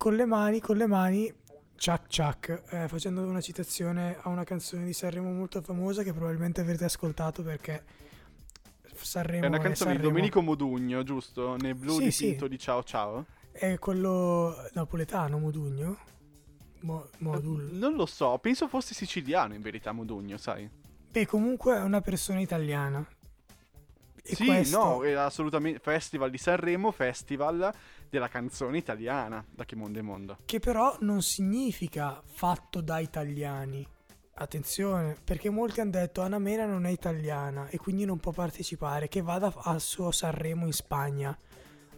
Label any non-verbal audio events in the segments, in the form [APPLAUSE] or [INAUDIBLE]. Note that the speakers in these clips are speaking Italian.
con le mani, con le mani, ciak ciak, eh, facendo una citazione a una canzone di Sanremo molto famosa che probabilmente avrete ascoltato perché Sanremo È una canzone Sanremo. di Domenico Modugno, giusto? Nel blu Sì, dipinto sì. di Ciao Ciao? È quello napoletano, Modugno? Mo- Modul. Non lo so, penso fosse siciliano in verità Modugno, sai? Beh, comunque è una persona italiana. E sì, questo- no, è assolutamente Festival di Sanremo, Festival della canzone italiana, da che mondo è mondo. Che però non significa fatto da italiani. Attenzione, perché molti hanno detto Anna Mena non è italiana e quindi non può partecipare, che vada al suo Sanremo in Spagna.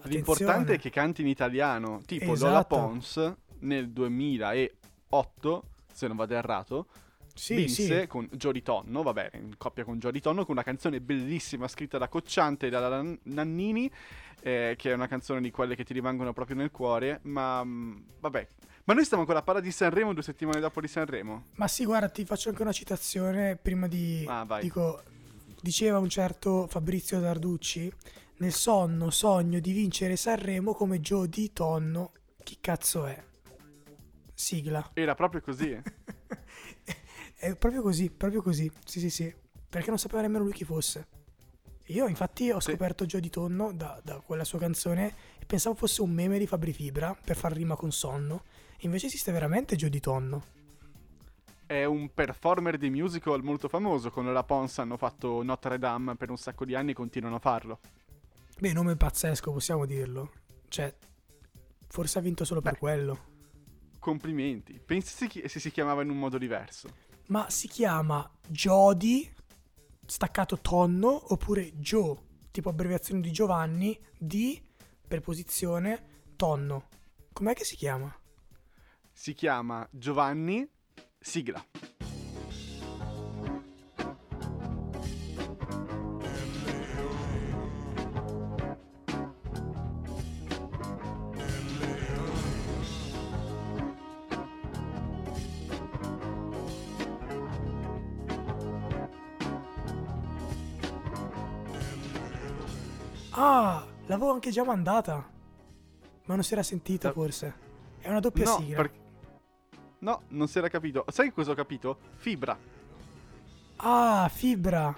L'importante Attenzione. è che canti in italiano, tipo Esatto. Lola Pons nel 2008, se non vado errato, Sì, vinse sì. con Jody Tonno, vabbè, in coppia con Jody Tonno, con una canzone bellissima scritta da Cocciante e da Nan- Nannini, eh, che è una canzone di quelle che ti rimangono proprio nel cuore, ma mh, vabbè. Ma noi stiamo ancora a parlare di Sanremo due settimane dopo di Sanremo. Ma sì, guarda, ti faccio anche una citazione prima di... Ah, vai. Dico, diceva un certo Fabrizio Darducci, nel sonno sogno di vincere Sanremo come Joe di Tonno. Chi cazzo è? Sigla. Era proprio così. [LAUGHS] È proprio così, proprio così. Sì, sì, sì. Perché non sapeva nemmeno lui chi fosse. Io infatti ho Sì. scoperto Joe di Tonno da, da quella sua canzone e pensavo fosse un meme di Fabri Fibra per far rima con sonno. Invece esiste veramente Joe di Tonno. È un performer di musical molto famoso. Con la Pons hanno fatto Notre Dame per un sacco di anni e continuano a farlo. Beh, nome pazzesco, possiamo dirlo. Cioè, forse ha vinto solo per Beh. quello. Complimenti. Pensi se si chiamava in un modo diverso? Ma si chiama Jody, staccato tonno, oppure Joe, tipo abbreviazione di Giovanni, di, preposizione, tonno. Com'è che si chiama? Si chiama Giovanni Sigla. L'avevo anche già mandata. Ma non si era sentita Da- forse. È una doppia no, sigla. per- no, non si era capito. Sai cosa ho capito? Fibra. Ah, Fibra.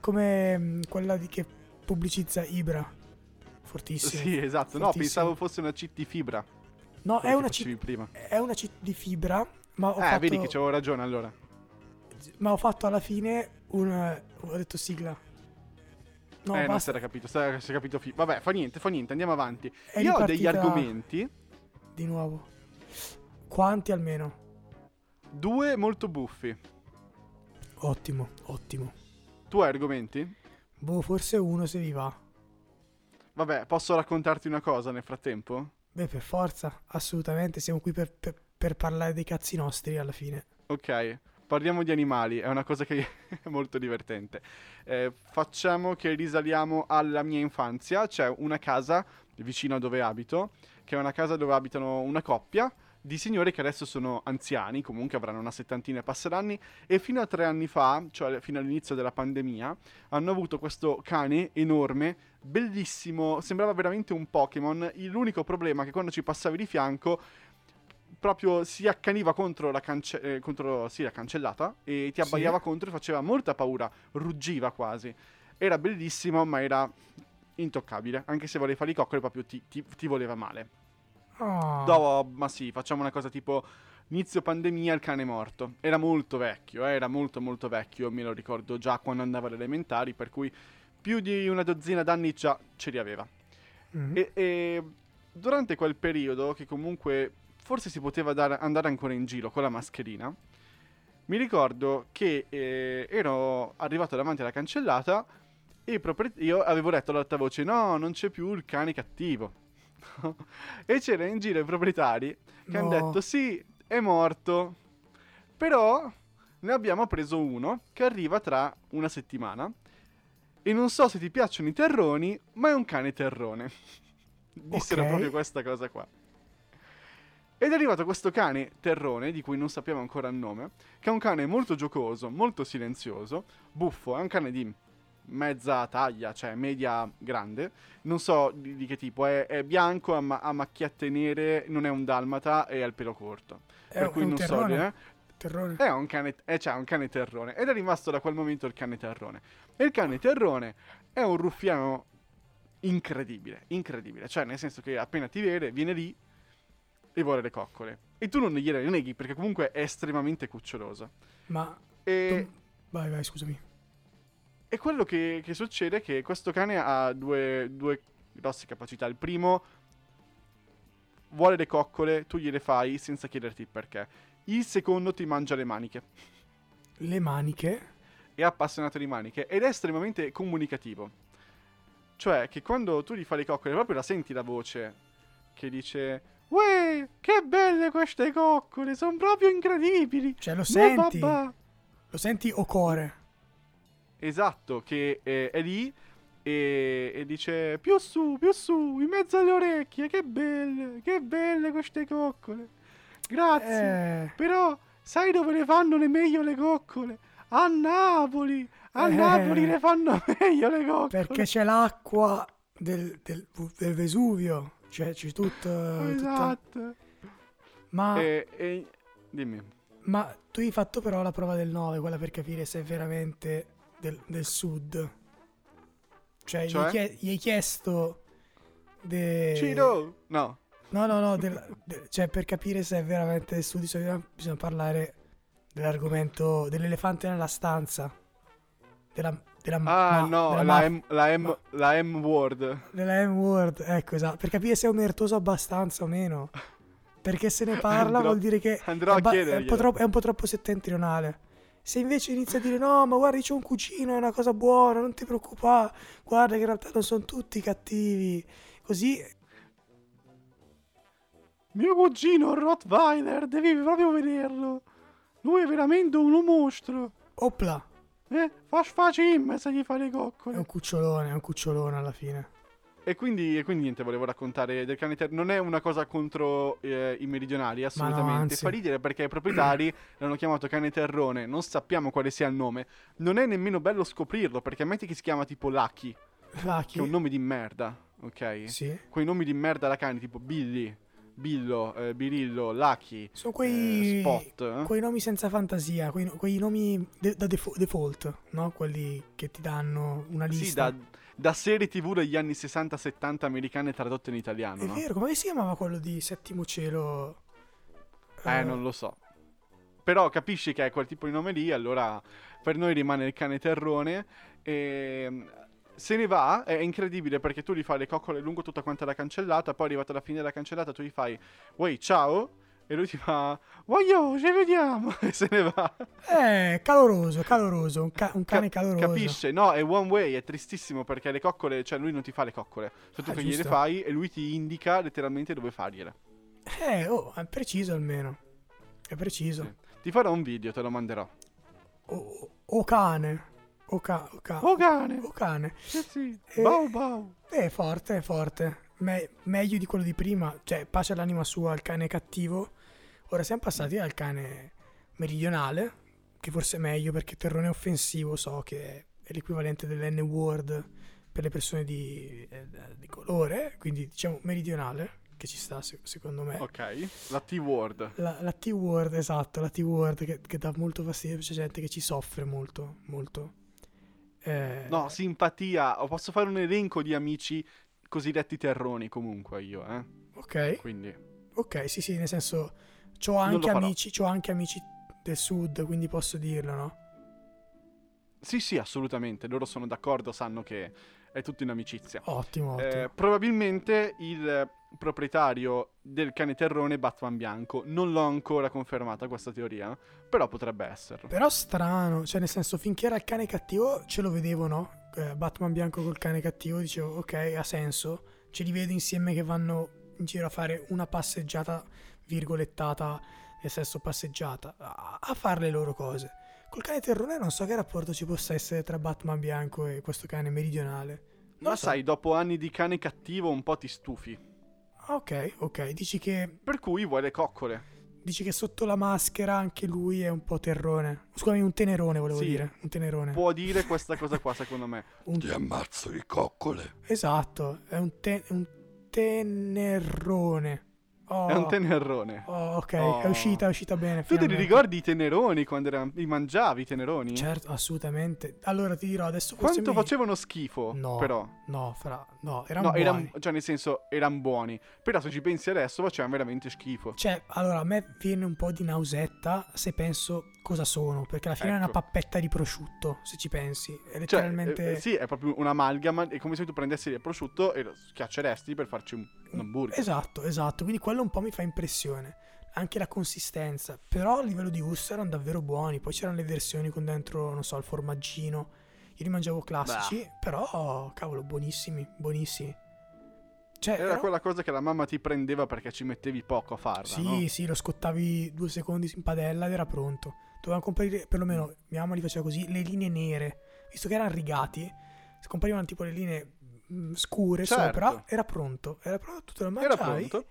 Come mm, quella di che pubblicizza Ibra. Fortissimo. Sì, esatto. No, Fortissimo. pensavo fosse una cheat di fibra. No, è una, cheat, prima. è una cheat di Fibra. Ma ho, eh, fatto, vedi che c'avevo ragione allora. ma ho fatto alla fine un... Ho detto sigla. No, eh, non si basta. era capito. Si era si era capito fi- Vabbè, fa niente, fa niente. Andiamo avanti. È Io ho degli argomenti. Di nuovo. Quanti almeno? Due molto buffi. Ottimo, ottimo. Tu hai argomenti? Boh, forse uno se vi va. Vabbè, posso raccontarti una cosa nel frattempo? Beh, per forza, assolutamente. Siamo qui per, per- per parlare dei cazzi nostri alla fine. Ok, parliamo di animali, è una cosa che [LAUGHS] è molto divertente. Eh, facciamo che risaliamo alla mia infanzia, c'è una casa vicino a dove abito, che è una casa dove abitano una coppia di signori che adesso sono anziani, comunque avranno una settantina e passeranni, e fino a tre anni fa, cioè fino all'inizio della pandemia, hanno avuto questo cane enorme, bellissimo, sembrava veramente un Pokémon. L'unico problema è che quando ci passavi di fianco proprio si accaniva contro la, cance- eh, contro, sì, la cancellata e ti Sì. abbaiava contro e faceva molta paura, ruggiva quasi. Era bellissimo, ma era intoccabile. Anche se volevi fare i coccoli, proprio ti, ti- ti voleva male. Ah, Dopo, ma sì, facciamo una cosa tipo inizio pandemia, il cane è morto. Era molto vecchio, eh, era molto molto vecchio, me lo ricordo già quando andavo alle elementari, per cui più di una dozzina d'anni già ce li aveva. mhm. E, e durante quel periodo, che comunque forse si poteva dar- andare ancora in giro con la mascherina, mi ricordo che eh, ero arrivato davanti alla cancellata e i propri- io avevo detto ad alta voce: No, non c'è più il cane cattivo. [LAUGHS] e c'erano in giro i proprietari che hanno No. detto: Sì, è morto. Però ne abbiamo preso uno che arriva tra una settimana. E non so se ti piacciono i terroni, ma è un cane terrone. [LAUGHS] Dissero Ok. proprio questa cosa qua. Ed è arrivato questo cane terrone, di cui non sappiamo ancora il nome, che è un cane molto giocoso, molto silenzioso, buffo, è un cane di mezza taglia, cioè media grande. Non so di, di che tipo, è, è bianco, ha, ma- ha macchiette nere, non è un dalmata e ha il pelo corto. È per un- cui un non so, terrone? eh. Terrore. È un cane, eh, cioè, un cane terrone. Ed è rimasto da quel momento il cane terrone. E il cane terrone è un ruffiano incredibile, incredibile. Cioè, nel senso che appena ti vede, viene lì e vuole le coccole. E tu non gliele neghi perché comunque è estremamente cuccioloso. Ma E, tu- vai, vai, scusami. e quello che, che succede è che questo cane ha due, due grosse capacità. Il primo vuole le coccole, tu gliele fai senza chiederti il perché. Il secondo ti mangia le maniche. Le maniche. è appassionato di maniche ed è estremamente comunicativo. Cioè, che quando tu gli fai le coccole, proprio la senti la voce che dice: Uè, che belle queste coccole, sono proprio incredibili. Cioè, lo senti? babà." Lo senti o core? Esatto, che eh, è lì e, e dice: Più su, più su, in mezzo alle orecchie, che belle, che belle queste coccole. Grazie. Eh, Però, sai dove le fanno le meglio le coccole? A Napoli! A Eh. Napoli le fanno [LAUGHS] meglio le coccole! perché c'è l'acqua del, del- del Vesuvio. Cioè, c'è tutto. tutta- Esatto. Ma, E, e- dimmi. ma tu hai fatto però la prova del 9, quella per capire se è veramente del, del sud. Cioè, Gli, Cioè? hai chie- gli hai chiesto. De... Ciro! No. No, no, no, del- de- cioè per capire se è veramente del sud di solito bisogna parlare dell'argomento dell'elefante nella stanza. Della, della Ah, ma- no, della la M, la, M, la M word. della M-word, ecco esatto, per capire se è omertoso abbastanza o meno. Perché se ne parla Andrò- vuol dire che andrò è, a è un troppo, è un po' troppo settentrionale. Se invece inizia a dire no, ma guarda, c'è un cugino, è una cosa buona, non ti preoccupare, guarda che in realtà non sono tutti cattivi. Così Mio cugino, Rottweiler, devi proprio vederlo. Lui è veramente uno mostro. Opla, Eh, fa sfacim se gli fa le è coccole. un cucciolone, è un cucciolone alla fine. E quindi, e quindi niente, volevo raccontare del cane ter- Non è una cosa contro eh, i meridionali, assolutamente. anzi. Fa ridere perché i proprietari [CLEARS THROAT] l'hanno chiamato cane terrone, non sappiamo quale sia il nome. Non è nemmeno bello scoprirlo, perché metti che si chiama tipo Lucky, Lucky. che è un nome di merda, ok? Sì. Quei nomi di merda da cani, tipo Billy, Billo, eh, Birillo, Lucky, Sono quei, eh, Spot. eh? quei nomi senza fantasia, quei, quei nomi de- da defo- default, no? Quelli che ti danno una Sì, lista. da, da serie tv degli anni 60-70 americane tradotte in italiano, È no? vero, come si chiamava quello di Settimo Cielo? Eh, non lo so. Però capisci che è quel tipo di nome lì, allora per noi rimane il cane terrone. E mm, se ne va, è incredibile perché tu gli fai le coccole lungo tutta quanta la cancellata, poi arrivato alla fine della cancellata tu gli fai, uè, ciao, e lui ti fa, voglio, ci vediamo, [LAUGHS] e se ne va. Eh, caloroso, caloroso, un, ca- un cane Ca- caloroso. Capisce? No, è one way, è tristissimo perché le coccole, cioè lui non ti fa le coccole, tu Ah, che gliele fai e lui ti indica letteralmente dove fargliele. Eh, oh, è preciso almeno. È preciso. Sì. Ti farò un video, te lo manderò. O, o cane. O, ca- o ca- Oh cane! o cane. Sì, sì. Eh, Bau bau. È forte, è forte. Me- meglio di quello di prima. Cioè, pace all'anima sua al cane cattivo. Ora siamo passati al cane meridionale, che forse è meglio perché terrone offensivo so che è l'equivalente dell'N-word per le persone di, eh, di colore, quindi diciamo meridionale, che ci sta se- secondo me. Ok, la T-word. La, la T-word, esatto, la T-word che, che dà molto fastidio, c'è gente che ci soffre molto, molto. Eh, No, simpatia. Posso fare un elenco di amici cosiddetti terroni comunque io, eh. Ok, Quindi, ok, sì, sì, nel senso, lo anche amici, c'ho anche amici del sud, quindi posso dirlo, no? sì, sì, assolutamente. Loro sono d'accordo, sanno che è tutto in amicizia. Ottimo, ottimo. Eh, probabilmente il proprietario del cane terrone Batman bianco. Non l'ho ancora confermata questa teoria, però potrebbe esserlo. Però strano, cioè nel senso, finché era il cane cattivo ce lo vedevo, no? Eh, Batman bianco col cane cattivo, dicevo, ok, ha senso. Ce li vedo insieme che vanno in giro a fare una passeggiata, virgolettata, nel senso passeggiata, a, a fare le loro cose. Col cane terrone non so che rapporto ci possa essere tra Batman bianco e questo cane meridionale. Non Ma so. sai, dopo anni di cane cattivo un po' ti stufi. Ah, Ok, ok, dici che Per cui vuoi le coccole. Dici che sotto la maschera anche lui è un po' terrone. Scusami, un tenerone volevo Sì. dire. Un tenerone. Può dire questa cosa qua, secondo me. [LAUGHS] Un- Ti ammazzo di coccole. Esatto, è un, te- un tenerone. Oh, È un tenerone. oh, ok, Oh. è uscita, è uscita bene. Tu te li finalmente. ricordi i teneroni quando erano- li mangiavi i teneroni? Certo, assolutamente. Allora ti dirò adesso Quanto mi- facevano schifo, No, però. No, fra... no, erano No, buoni. eran- cioè nel senso, erano buoni. Però se ci pensi adesso facevano veramente schifo. Cioè, allora a me viene un po' di nausetta se penso cosa sono, perché alla fine è una Ecco. pappetta di prosciutto, se ci pensi. È Cioè, letteralmente... eh, eh, sì, è proprio un'amalgama. È come se tu prendessi il prosciutto e lo schiacceresti per farci un, un hamburger. Esatto, esatto, quindi quello un po' mi fa impressione. Anche la consistenza, però a livello di gusto erano davvero buoni. Poi c'erano le versioni con dentro, non so, il formaggino. Io li mangiavo classici, però cavolo, buonissimi, buonissimi. Cioè, Era erano- quella cosa che la mamma ti prendeva perché ci mettevi poco a farla, Sì, no? sì, lo scottavi due secondi in padella ed era pronto. Dovevamo comprare, perlomeno mia mamma li faceva così, le linee nere. Visto che erano rigati, comparivano tipo le linee mm, scure Certo. sopra, era pronto. Era pronto, tu lo Era mangiavi. pronto.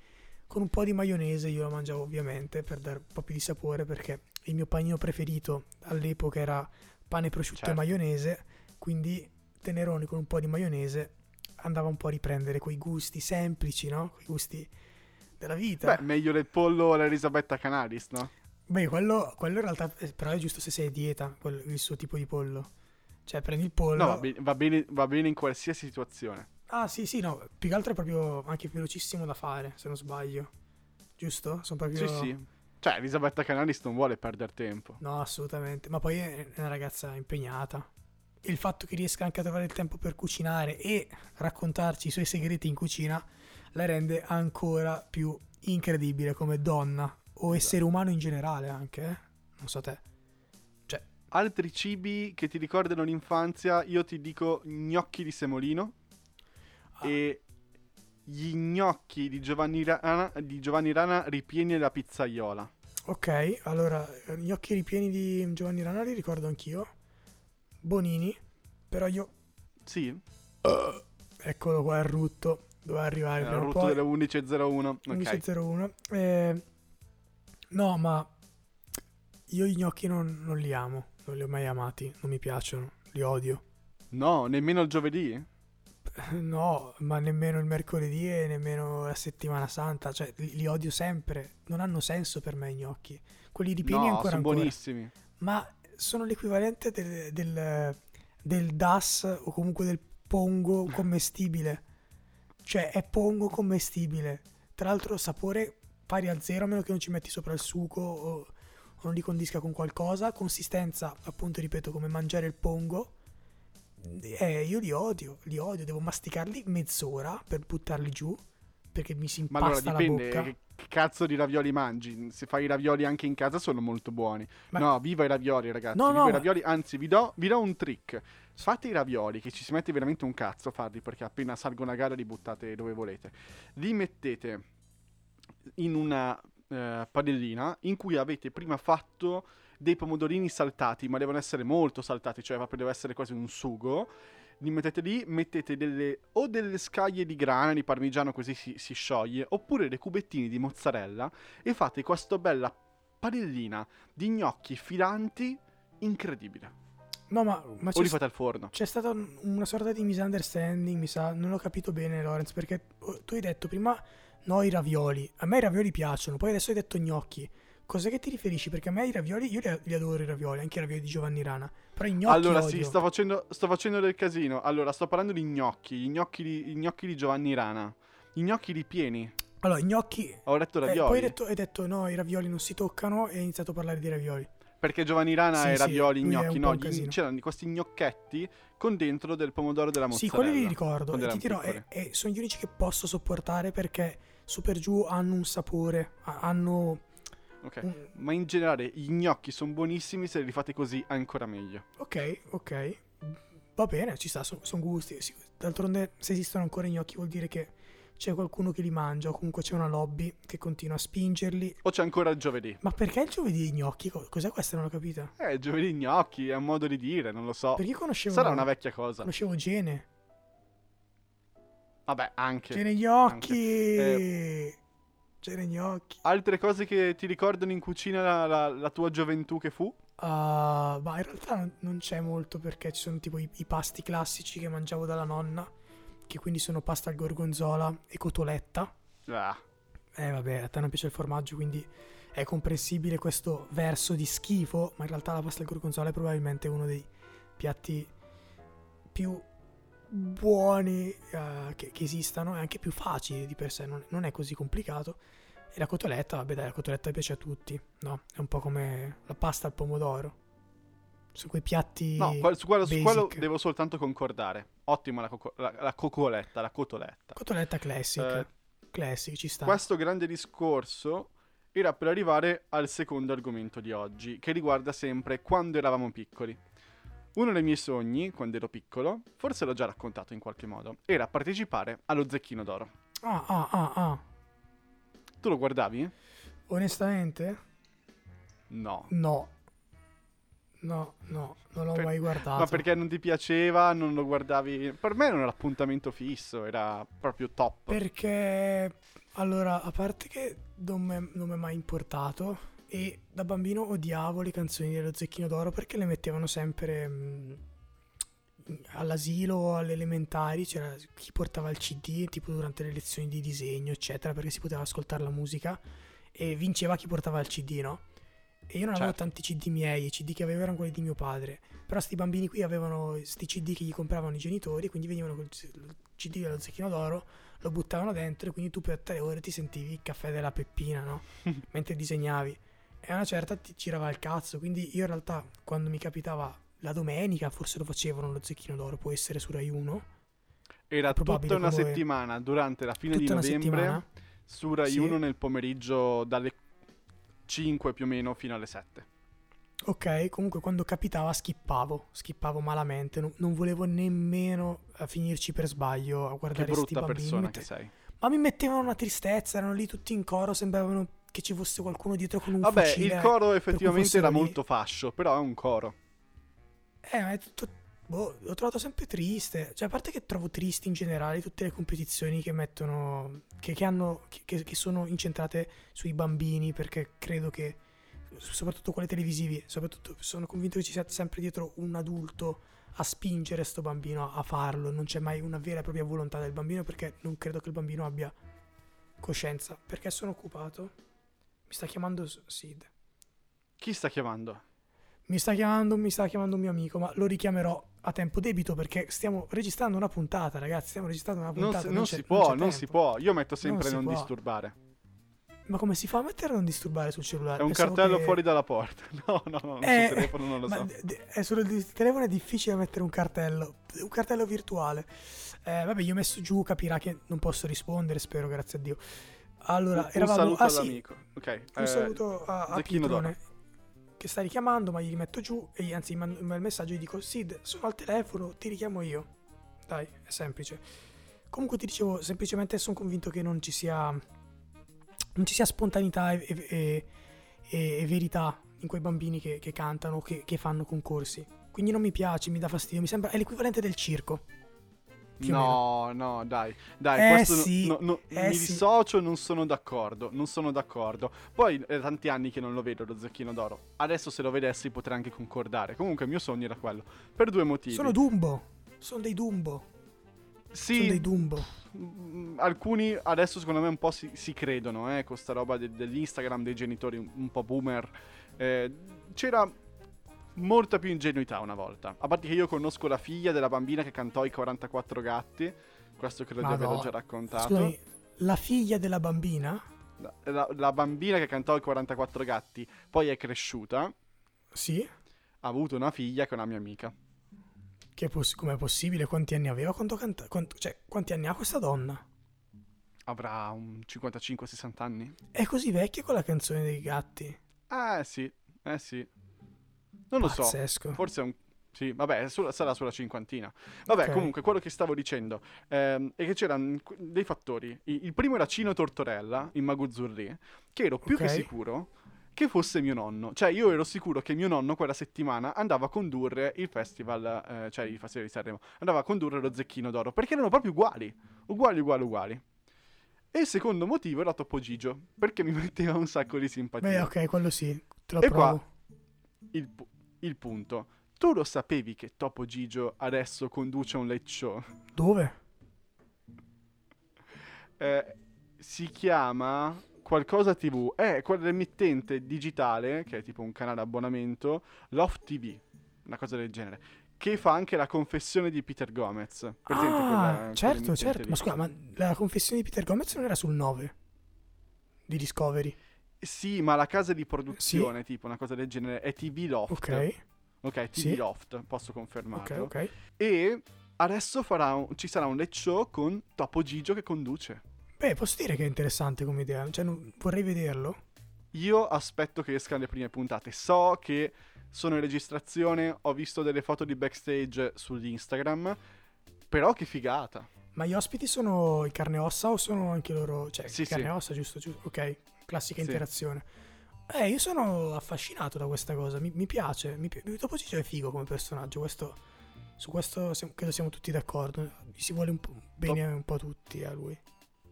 Con un po' di maionese, io lo mangiavo ovviamente per dare un po' più di sapore perché il mio panino preferito all'epoca era pane, prosciutto Certo. e maionese, quindi teneroni con un po' di maionese andava un po' a riprendere quei gusti semplici, no? Quei gusti della vita. Beh, meglio del pollo alla Elisabetta Canalis, no? Beh, quello, quello in realtà eh, però è giusto se sei a dieta, quel- il suo tipo di pollo. Cioè, prendi il pollo. No, va, be- va bene, va bene in qualsiasi situazione. Ah, sì, sì, no, più che altro è proprio anche velocissimo da fare, se non sbaglio. Giusto? Sono proprio... Sì, sì. Cioè, Elisabetta Canalis non vuole perdere tempo. No, assolutamente. Ma poi è una ragazza impegnata. Il fatto che riesca anche a trovare il tempo per cucinare e raccontarci i suoi segreti in cucina la rende ancora più incredibile come donna o essere umano in generale anche, eh? Non so te. Altri cibi che ti ricordano l'infanzia, io ti dico gnocchi di semolino Ah. e gli gnocchi di Giovanni Rana, di Giovanni Rana ripieni la pizzaiola. Ok, allora, gli occhi ripieni di Giovanni Rana li ricordo anch'io. Bonini, però io... Sì, [COUGHS] Eccolo qua il rutto, doveva arrivare era il rutto poi. delle 11.01. Ok. 1101. Eh, no, ma io i gnocchi non, non li amo, non li ho mai amati, non mi piacciono, li odio. No, nemmeno il giovedì? [LAUGHS] No, ma nemmeno il mercoledì e nemmeno la settimana santa, cioè li, li odio sempre, non hanno senso per me i gnocchi. Quelli ripieni no, ancora sono ancora. buonissimi. Ma sono l'equivalente del, del, del DAS o comunque del pongo commestibile. Cioè è pongo commestibile. Tra l'altro sapore pari a zero a meno che non ci metti sopra il sugo o, o non li condisca con qualcosa. Consistenza, appunto, ripeto, come mangiare il pongo. Eh, io li odio, li odio, devo masticarli mezz'ora per buttarli giù perché mi si Ma allora impasta la dipende bocca. che che cazzo di ravioli mangi. Se fai i ravioli anche in casa sono molto buoni. Ma- No, viva i ravioli, ragazzi. No, viva no, i ravioli. Anzi, vi do, vi do un trick. Fate i ravioli, che ci si mette veramente un cazzo a farli, perché appena salgono a gara li buttate dove volete. Li mettete in una eh, padellina in cui avete prima fatto dei pomodorini saltati, ma devono essere molto saltati, cioè proprio deve essere quasi un sugo. Li mettete lì, mettete delle, o delle scaglie di grana di parmigiano così si, si scioglie, oppure dei cubettini di mozzarella e fate questa bella padellina di gnocchi filanti incredibile. No, ma, ma O li fate al forno. C'è stata un- una sorta di misunderstanding, mi sa, non ho capito bene Lorenz, perché oh, tu hai detto prima no i ravioli, a me i ravioli piacciono, poi adesso hai detto gnocchi. Cos'è che ti riferisci? Perché a me i ravioli, io li, li adoro i ravioli, anche i ravioli di Giovanni Rana, però i gnocchi Allora, odio. sì, sto facendo, sto facendo del casino. Allora, sto parlando di gnocchi, gli gnocchi di, i gnocchi di Giovanni Rana. I gnocchi ripieni. Allora, i gnocchi... Ho detto eh, ravioli. poi hai detto, hai detto no, i ravioli non si toccano e hai iniziato a parlare di ravioli. Perché Giovanni Rana Sì, è sì, ravioli, è gnocchi. No, gli- c'erano questi gnocchetti con dentro del pomodoro della Sì, mozzarella. quelli li ricordo. E dirò, e, e sono gli unici che posso sopportare perché su per giù hanno un sapore, ha- hanno... Ok. un- Ma in generale i gnocchi sono buonissimi, se li fate così ancora meglio. Ok, ok. Va bene, ci sta, sono gusti. Sì, D'altronde, se esistono ancora gnocchi, vuol dire che c'è qualcuno che li mangia, o comunque c'è una lobby che continua a spingerli. O c'è ancora il giovedì. Ma perché il giovedì i gnocchi? Co- Cos'è questa? Non ho capito. Eh, il giovedì gnocchi, è un modo di dire, non lo so. Perché conoscevo. Sarà una vecchia cosa. Conoscevo Gene. Vabbè, anche. Gene gnocchi. Eh, C'era i gnocchi. Altre cose che ti ricordano in cucina la, la- la tua gioventù che fu? Ah, ma in realtà non- non c'è molto perché ci sono tipo i, i pasti classici che mangiavo dalla nonna, che quindi sono pasta al gorgonzola e cotoletta. Ah, Eh vabbè, a te non piace il formaggio, quindi è comprensibile questo verso di schifo, ma in realtà la pasta al gorgonzola è probabilmente uno dei piatti più buoni eh, che, che esistano e anche più facili di per sé, non, non è così complicato. E la cotoletta, vabbè dai, la cotoletta piace a tutti, no? È un po' come la pasta al pomodoro. Su quei piatti... no, qual- su, quello, su quello devo soltanto concordare. Ottima la, coco- la, la cocoletta, la cotoletta. Cotoletta classic. Eh, classic, ci sta. Questo grande discorso era per arrivare al secondo argomento di oggi, che riguarda sempre quando eravamo piccoli. Uno dei miei sogni, quando ero piccolo, forse l'ho già raccontato in qualche modo, era partecipare allo Zecchino d'Oro. Ah, ah, ah, ah. Tu lo guardavi? Onestamente? No. No. No, no, non l'ho Per- mai guardato. Ma perché non ti piaceva, non lo guardavi? Per me non era l'appuntamento fisso, era proprio top. Perché, allora, a parte che non mi è mai importato e da bambino odiavo le canzoni dello Zecchino d'Oro perché le mettevano sempre mm, all'asilo o alle elementari, c'era chi portava il CD tipo durante le lezioni di disegno, eccetera, perché si poteva ascoltare la musica e vinceva chi portava il CD, no? E io non avevo Certo. tanti CD miei, i CD che avevo erano quelli di mio padre. Però sti bambini qui avevano questi CD che gli compravano i genitori, quindi venivano col il CD dello Zecchino d'Oro, lo buttavano dentro e quindi tu per tre ore ti sentivi il caffè della Peppina, no? [LAUGHS] Mentre disegnavi. E una certa ti girava il cazzo, quindi io in realtà quando mi capitava la domenica, forse lo facevano lo Zecchino d'Oro, può essere su Rai 1, Era tutta una settimana durante la fine tutta di novembre su Rai Sì. 1 nel pomeriggio dalle 5 più o meno fino alle 7. Ok, comunque quando capitava skippavo, skippavo malamente, non, non volevo nemmeno eh, finirci per sbaglio a Che guardare sti brutta bambini. persona Mette- che sei. Ma mi mettevano una tristezza, erano lì tutti in coro, sembravano che ci fosse qualcuno dietro con un Vabbè, fucile. il coro effettivamente era lì. molto fascio, però è un coro. Eh, ma è tutto... Boh, l'ho trovato sempre triste. Cioè, a parte che trovo tristi in generale tutte le competizioni che mettono... Che, che hanno... Che, che- che sono incentrate sui bambini, perché credo che... Soprattutto quelle televisive, soprattutto sono convinto che ci sia sempre dietro un adulto a spingere sto bambino a farlo. Non c'è mai una vera e propria volontà del bambino perché non credo che il bambino abbia coscienza. Perché sono occupato? Mi sta chiamando Sid. Chi sta chiamando? Mi sta chiamando, mi sta chiamando un mio amico, ma lo richiamerò a tempo debito perché stiamo registrando una puntata, ragazzi. Stiamo registrando una Non, puntata. si, non c'è- si può, c'è non si può. Io metto sempre non, può. disturbare. Ma come si fa a mettere non disturbare sul cellulare? È un Pensavo cartello che- fuori dalla porta. [LAUGHS] No, no, no, Eh, sul telefono non lo so. d- è sul telefono è difficile mettere un cartello, un cartello virtuale. Eh, vabbè, io ho messo giù, capirà che non posso rispondere, spero, grazie a Dio. Allora, un, un eravamo... saluto ah, sì, all'amico. Ok. un eh, saluto a, a. Pietrone che sta richiamando, ma gli rimetto giù e anzi gli mando il messaggio e gli dico Sid, sono al telefono, ti richiamo io. Dai, è semplice. Comunque ti dicevo, semplicemente sono convinto che non ci sia non ci sia spontaneità e, e- e- e verità in quei bambini che, che cantano, che, che fanno concorsi. Quindi non mi piace, mi dà fastidio, mi sembra è l'equivalente del circo. No, no, dai, dai, Eh sì, no- no- eh mi sì. dissocio, non sono d'accordo, non sono d'accordo. Poi è tanti anni che non lo vedo lo Zecchino d'Oro. Adesso se lo vedessi potrei anche concordare. Comunque il mio sogno era quello, per due motivi. Sono Dumbo. Sono dei Dumbo. Sono sì, dei Dumbo. mm, alcuni adesso secondo me un po' si, si credono, eh, con sta roba de- dell'Instagram dei genitori un, un po' boomer. Eh, c'era molta più ingenuità una volta. A parte che io conosco la figlia della bambina che cantò i 44 gatti. Questo credo di averlo già raccontato. Scusami, la figlia della bambina? La, la- la bambina che cantò i 44 gatti poi è cresciuta, Sì. ha avuto una figlia che è una mia amica. Che poss- com'è possibile? Quanti anni aveva? Canta- quant- cioè, quanti anni ha questa donna? Avrà un 55-60 anni? È così vecchia con la canzone dei gatti. Eh sì, eh sì. Non lo so. Pazzesco. Forse è un. Sì, vabbè, sulla- sarà sulla cinquantina. Vabbè, Ok. comunque, quello che stavo dicendo ehm, è che c'erano dei fattori. I- Il primo era Cino Tortorella in Maguzzurri, che ero più che Ok. sicuro che fosse mio nonno. Cioè, io ero sicuro che mio nonno quella settimana andava a condurre il festival, eh, cioè il festival di Sanremo, andava a condurre lo Zecchino d'Oro, perché erano proprio uguali. Uguali, uguali, uguali. E il secondo motivo era Topo Gigio, perché mi metteva un sacco di simpatia. Beh, ok, quello sì, te lo E provo. qua il, il punto. Tu lo sapevi che Topo Gigio adesso conduce un late show? Dove? [LAUGHS] Eh, si chiama qualcosa TV. È quell'emittente digitale, che è tipo un canale abbonamento, Loft TV, una cosa del genere. Che fa anche la confessione di Peter Gomez. Presente ah, quella- certo, certo. lì? Ma scusa, ma la confessione di Peter Gomez non era sul 9 di Discovery. Sì, ma la casa di produzione, tipo una cosa del genere, è TV Loft. Ok, Ok, TV Sì. Loft, posso ok, confermarlo. ok. E adesso farà un- ci sarà un late show con Topo Gigio che conduce. Beh, posso dire che è interessante come idea. Cioè, non- vorrei vederlo. Io aspetto che escano le prime puntate. So che sono in registrazione, ho visto delle foto di backstage sull'Instagram, però che figata. Ma gli ospiti sono i carne e ossa o sono anche loro... Cioè, Sì, carne sì. e ossa, giusto, giusto. Ok, classica Sì. interazione. Eh, io sono affascinato da questa cosa. Mi, mi piace. Mi, pi- Topo Gigio è figo come personaggio. Questo, su questo siamo- credo siamo tutti d'accordo. Gli si vuole un po' bene un po' tutti a lui.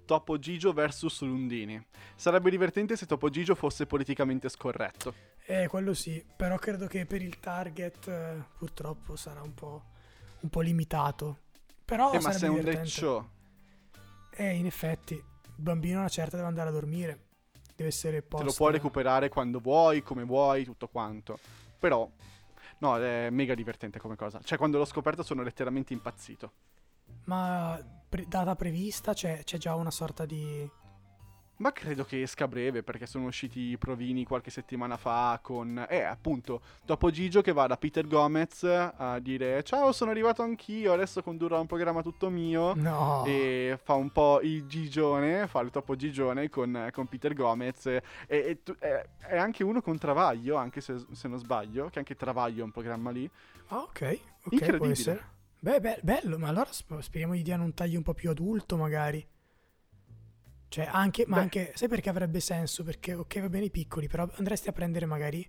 Topo Gigio versus Lundini. Sarebbe divertente se Topo Gigio fosse politicamente scorretto. Eh, quello sì. Però credo che per il target eh, purtroppo sarà un po', un po' limitato. Però eh, ma sarebbe se è un divertente. late show. Eh, in effetti, il bambino a una certa deve andare a dormire. Deve essere Te posto. lo puoi recuperare quando vuoi, come vuoi, tutto quanto. Però, no, è mega divertente come cosa. Cioè, quando l'ho scoperto sono letteralmente impazzito. Ma pre- data prevista c'è, c'è già una sorta di... Ma credo che esca a breve perché sono usciti i provini qualche settimana fa con... Eh, appunto, dopo Gigio che va da Peter Gomez a dire Ciao, sono arrivato anch'io, adesso condurrò un programma tutto mio. No. E fa un po' il gigione, fa il topo gigione con, con Peter Gomez. E, e tu- è, è anche uno con Travaglio, anche se, se non sbaglio, che anche Travaglio è un programma lì. Ah, ok. Ok, Incredibile. Beh, be- bello, ma allora sp- speriamo gli diano un taglio un po' più adulto magari. Cioè, anche, ma Beh. anche, sai perché avrebbe senso? Perché, ok, va bene i piccoli, però andresti a prendere magari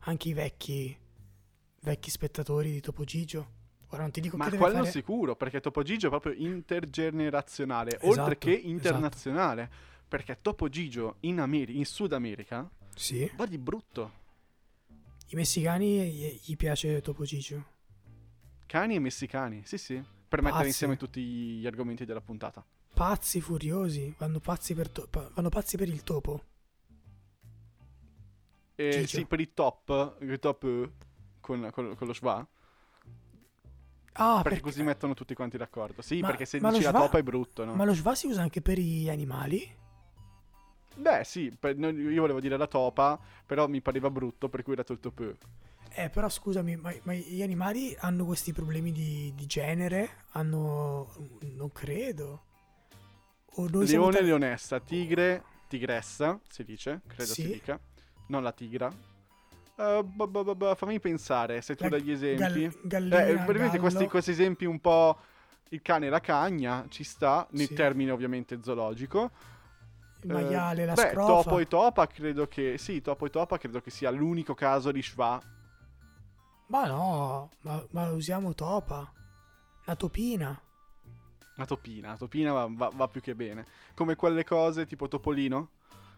anche i vecchi, vecchi spettatori di Topo Gigio. Ora non ti dico Ma che quello fare... sicuro, perché Topo Gigio è proprio intergenerazionale, Esatto, oltre che esatto. internazionale. Perché Topo Gigio in, Ameri- in Sud America Sì. va di brutto. I messicani gli, gli piace Topo Gigio. Cani e messicani, sì sì. Per mettere insieme tutti gli argomenti della puntata. Pazzi furiosi, vanno pazzi per, to- vanno pazzi per il topo. E Gigio. sì, per i top, il top eh, con, con- con lo schwa. Ah, perché così mettono tutti quanti d'accordo. Sì, Ma- perché se dici la schwa- topa è brutto, no? Ma lo schwa si usa anche per gli animali? Beh, sì, per- io volevo dire la topa, però mi pareva brutto, per cui ho dato il top. Eh, però scusami, ma, ma gli animali hanno questi problemi di, di genere? Hanno... non credo. O noi siamo Leone, ta- leonessa, tigre, tigressa, si dice, credo Sì. si dica. Non la tigra. Eh, ba- ba- ba- ba, fammi pensare, se tu La dai gli esempi. Gal- gallina, eh, questi, questi esempi un po'... Il cane e la cagna, ci sta, nel Sì. termine ovviamente zoologico. il maiale, la Beh, scrofa. Topo e Topa credo che... Sì, Topo e Topa credo che sia l'unico caso di schwa. Ma no, ma, ma usiamo topa. La topina. La topina, la topina va, va- va più che bene. Come quelle cose tipo Topolino.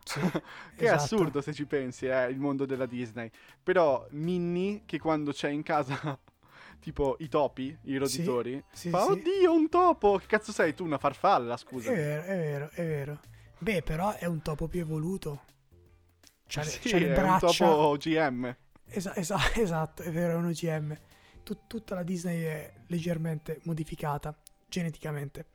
Sì, [LAUGHS] Che è esatto. assurdo se ci pensi, è il mondo della Disney. Però Minnie, che quando c'è in casa, [LAUGHS] tipo i topi, i roditori, Sì, fa sì. oddio un topo, che cazzo sei tu, una farfalla, scusa. È vero, è vero, è vero. Beh, però è un topo più evoluto. C'ha, le- sì, c'ha le è braccia. un topo GM. Esa- esa- [LAUGHS] esatto, è vero, è un OGM. Tut- tutta la Disney è leggermente modificata geneticamente.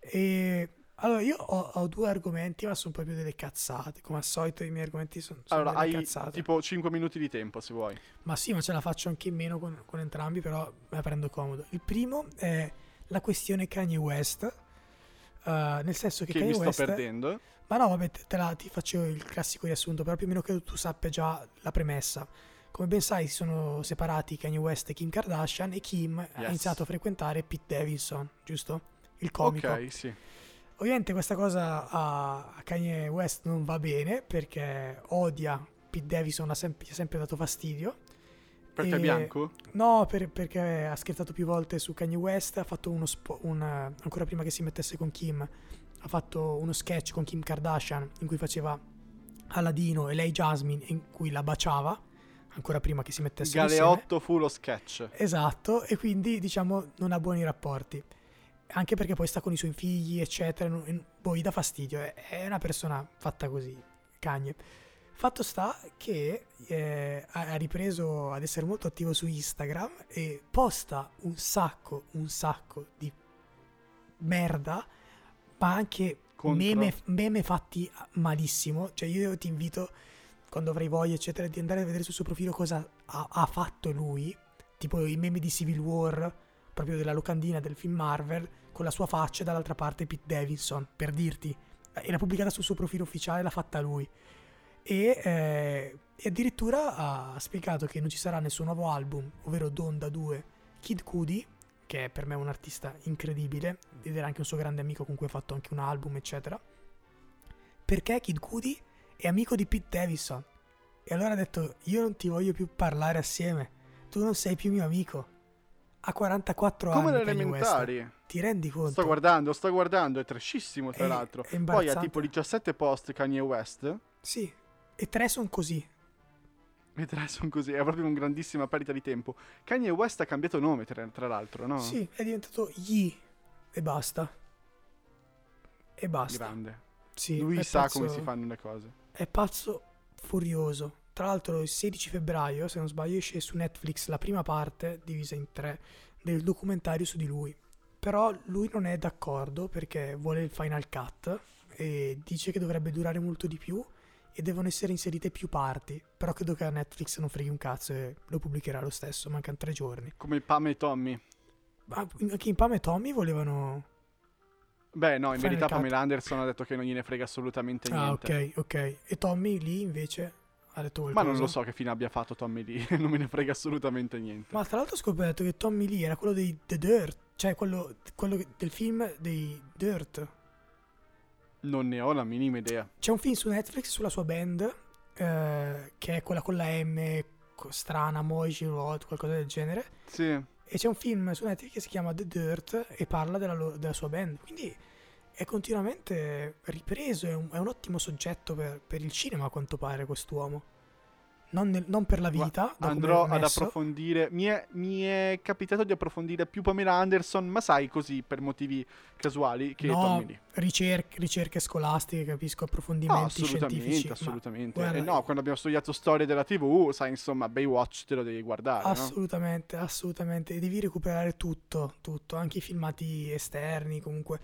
E allora io ho, ho due argomenti, ma sono proprio delle cazzate. Come al solito, i miei argomenti sono, sono Allora, delle cazzate. tipo 5 minuti di tempo se vuoi. Ma sì, ma ce la faccio anche in meno con, con entrambi, però me la prendo comodo. Il primo è la questione Kanye West. eh, nel senso che, Che Kanye mi sto West perdendo. ma no, vabbè, te, te la, ti faccio il classico riassunto, però più o meno credo tu sappia già la premessa. Come ben sai, si sono separati Kanye West e Kim Kardashian e Kim ha Yes. iniziato a frequentare Pete Davidson, giusto? Il comico. Ok, sì. Ovviamente questa cosa a, Kanye West non va bene perché odia Pete Davidson, ha sempre, ha sempre dato fastidio. Perché è bianco? No, per- perché ha scherzato più volte su Kanye West, ha fatto uno spo- un, ancora prima che si mettesse con Kim, ha fatto uno sketch con Kim Kardashian in cui faceva Aladino e lei Jasmine in cui la baciava ancora prima che si mettesse Galeotto fu lo sketch. Esatto, e quindi diciamo non ha buoni rapporti. Anche perché poi sta con i suoi figli, eccetera. Boh, gli dà fastidio. È, una persona fatta così, cagne. Fatto sta che eh, ha ripreso ad essere molto attivo su Instagram e posta un sacco, un sacco di merda, ma anche meme, meme fatti malissimo. Cioè io ti invito, quando avrai voglia, eccetera, di andare a vedere sul suo profilo cosa ha, ha fatto lui. Tipo i meme di Civil War, proprio della locandina del film Marvel, con la sua faccia e dall'altra parte Pete Davidson, per dirti. E l'ha pubblicata sul suo profilo ufficiale, l'ha fatta lui. E, eh, e addirittura ha spiegato che non ci sarà nessun nuovo album, ovvero Donda 2 Kid Cudi, che è per me un artista incredibile, ed era anche un suo grande amico con cui ha fatto anche un album, eccetera. Perché Kid Cudi è amico di Pete Davidson. E allora ha detto: Io non ti voglio più parlare assieme, tu non sei più mio amico. Ha 44 Come anni. le Kanye West. elementari. Ti rendi conto? Sto guardando, sto guardando, è trashissimo tra È- l'altro. è Poi ha tipo 17 post Kanye West. Sì, e tre sono così. E tre sono così, è proprio una grandissima perdita di tempo. Kanye West ha cambiato nome, tra, tra l'altro, no? Sì, è diventato Yi e basta. E basta. Grande. Sì, Lui sa pazzo- come si fanno le cose. È pazzo furioso. Tra l'altro il 16 febbraio, se non sbaglio, esce su Netflix la prima parte, divisa in tre, del documentario su di lui. Però lui non è d'accordo perché vuole il Final Cut e dice che dovrebbe durare molto di più e devono essere inserite più parti. Però credo che a Netflix non freghi un cazzo e lo pubblicherà lo stesso, mancano tre giorni. Come il Pam e Tommy. Ma anche in Pam e Tommy volevano... Beh, no, in Final verità Cut. Pamela Anderson ha detto che non gliene frega assolutamente Ah, niente. ok, ok. E Tommy lì invece ha detto Ma qualcosa. non lo so che fine abbia fatto Tommy Lee, [LAUGHS] non me ne frega assolutamente niente. Ma tra l'altro ho scoperto che Tommy Lee era quello dei The Dirt, cioè quello, quello del film dei Dirt. Non ne ho la minima idea. C'è un film su Netflix sulla sua band, eh, che è quella con la M strana, Moji Road, qualcosa del genere. Sì, E c'è un film su Netflix che si chiama The Dirt e parla della, loro- della sua band. Quindi è continuamente ripreso, è un, è un ottimo soggetto per, per il cinema a quanto pare quest'uomo. Non, nel- non per la vita, andrò ad approfondire. Mi è, mi è capitato di approfondire più Pamela Anderson, ma sai, così per motivi casuali, che no, ricerche, ricerche scolastiche, capisco, No, approfondimenti assolutamente, scientifici. ma assolutamente. guarda, Eh, no, quando abbiamo studiato storia della TV, sai, insomma, Baywatch te lo devi guardare, no? assolutamente, assolutamente. Devi recuperare tutto, tutto, anche i filmati esterni, comunque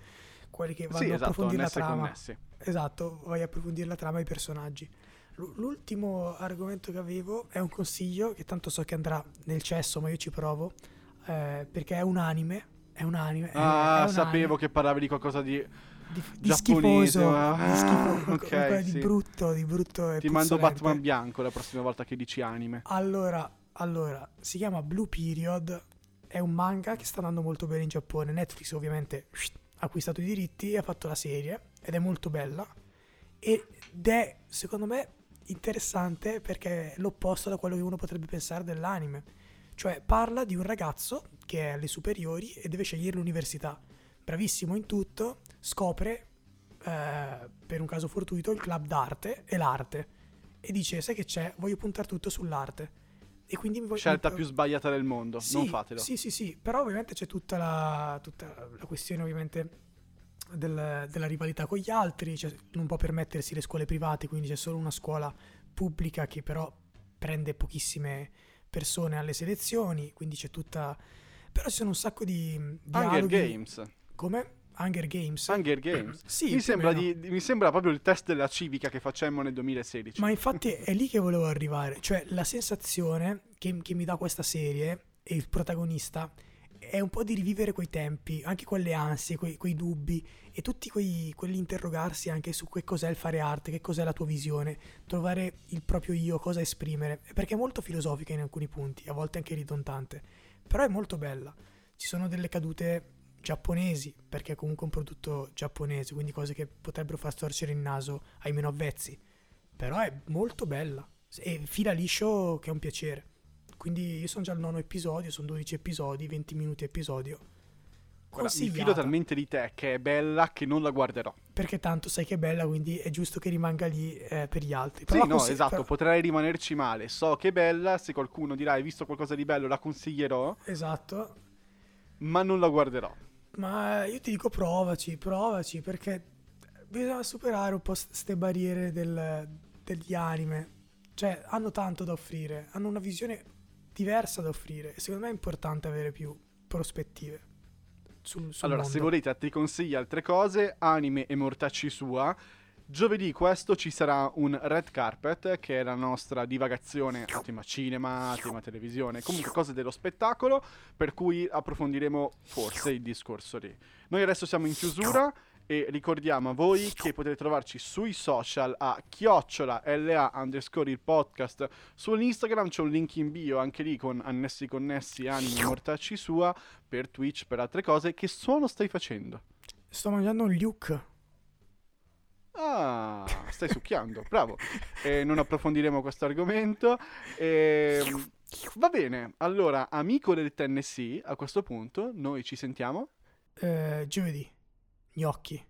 quelli che vanno Sì, a esatto, approfondire la trama. connessi. Esatto, vai a approfondire la trama e i personaggi. L'ultimo argomento che avevo è un consiglio che tanto so che andrà nel cesso, ma io ci provo, eh, perché è un anime. È un anime. è- Ah, è un sapevo anime che parlavi di qualcosa di... di, di schifoso, ah, di, schifo- ok, qualcosa di sì. brutto, di brutto Ti mando puzzolente. Batman bianco la prossima volta che dici anime. Allora, allora, si chiama Blue Period, è un manga che sta andando molto bene in Giappone. Netflix ovviamente ha acquistato i diritti e ha fatto la serie ed è molto bella ed è, secondo me, interessante perché è l'opposto da quello che uno potrebbe pensare dell'anime. Cioè, parla di un ragazzo che è alle superiori e deve scegliere l'università. Bravissimo in tutto, scopre, eh, per un caso fortuito, il club d'arte e l'arte. E dice, sai che c'è? Voglio puntare tutto sull'arte. E quindi voglio... Scelta più sbagliata del mondo, Sì, non fatelo. Sì, sì, sì, però ovviamente c'è tutta la, tutta la questione ovviamente del- della rivalità con gli altri, cioè, non può permettersi le scuole private, quindi c'è solo una scuola pubblica che però prende pochissime persone alle selezioni, quindi c'è tutta... Però ci sono un sacco di... Hunger Games. Come? Hunger Games? Hunger Games. Sì, mi, sembra di- di- mi sembra proprio il test della civica che facemmo nel 2016. Ma infatti è lì che volevo arrivare, cioè la sensazione che, che mi dà questa serie e il protagonista è un po' di rivivere quei tempi, anche quelle ansie, quei, quei dubbi e tutti quei, quell'interrogarsi anche su che cos'è il fare arte, che cos'è la tua visione, trovare il proprio io, cosa esprimere, perché è molto filosofica in alcuni punti, a volte anche ridondante, però è molto bella. Ci sono delle cadute giapponesi, perché è comunque un prodotto giapponese, quindi cose che potrebbero far storcere il naso ai meno avvezzi però è molto bella e fila liscio che è un piacere. Quindi io sono già al nono episodio, sono 12 episodi, 20 minuti episodio. Guarda, mi fido talmente di te che è bella che non la guarderò. Perché tanto sai che è bella, quindi è giusto che rimanga lì eh, per gli altri. Sì, Però no, consi- esatto, però- potrei rimanerci male. So che è bella, se qualcuno dirà hai visto qualcosa di bello la consiglierò, Esatto. ma non la guarderò. Ma io ti dico provaci, provaci, perché bisogna superare un po' queste barriere del- degli anime. Cioè, hanno tanto da offrire, hanno una visione diversa da offrire. Secondo me è importante avere più prospettive sul, sul allora, mondo. se volete, ti consiglio altre cose, anime e mortacci sua. Giovedì questo ci sarà un red carpet, che è la nostra divagazione a tema cinema, a tema televisione, comunque cose dello spettacolo, per cui approfondiremo forse il discorso lì. Noi adesso siamo in chiusura e ricordiamo a voi che potete trovarci sui social a chiocciola LA underscore il podcast. Sull'Instagram c'è un link in bio anche lì con annessi connessi, anime, mortacci sua, per Twitch, per altre cose. Che suono stai facendo? Sto mangiando un Luke. Ah, stai succhiando, [LAUGHS] bravo. E non approfondiremo questo argomento. Ehm, va bene, allora, amico del Tennessee, a questo punto noi ci sentiamo. Eh, giovedì. Gnocchi.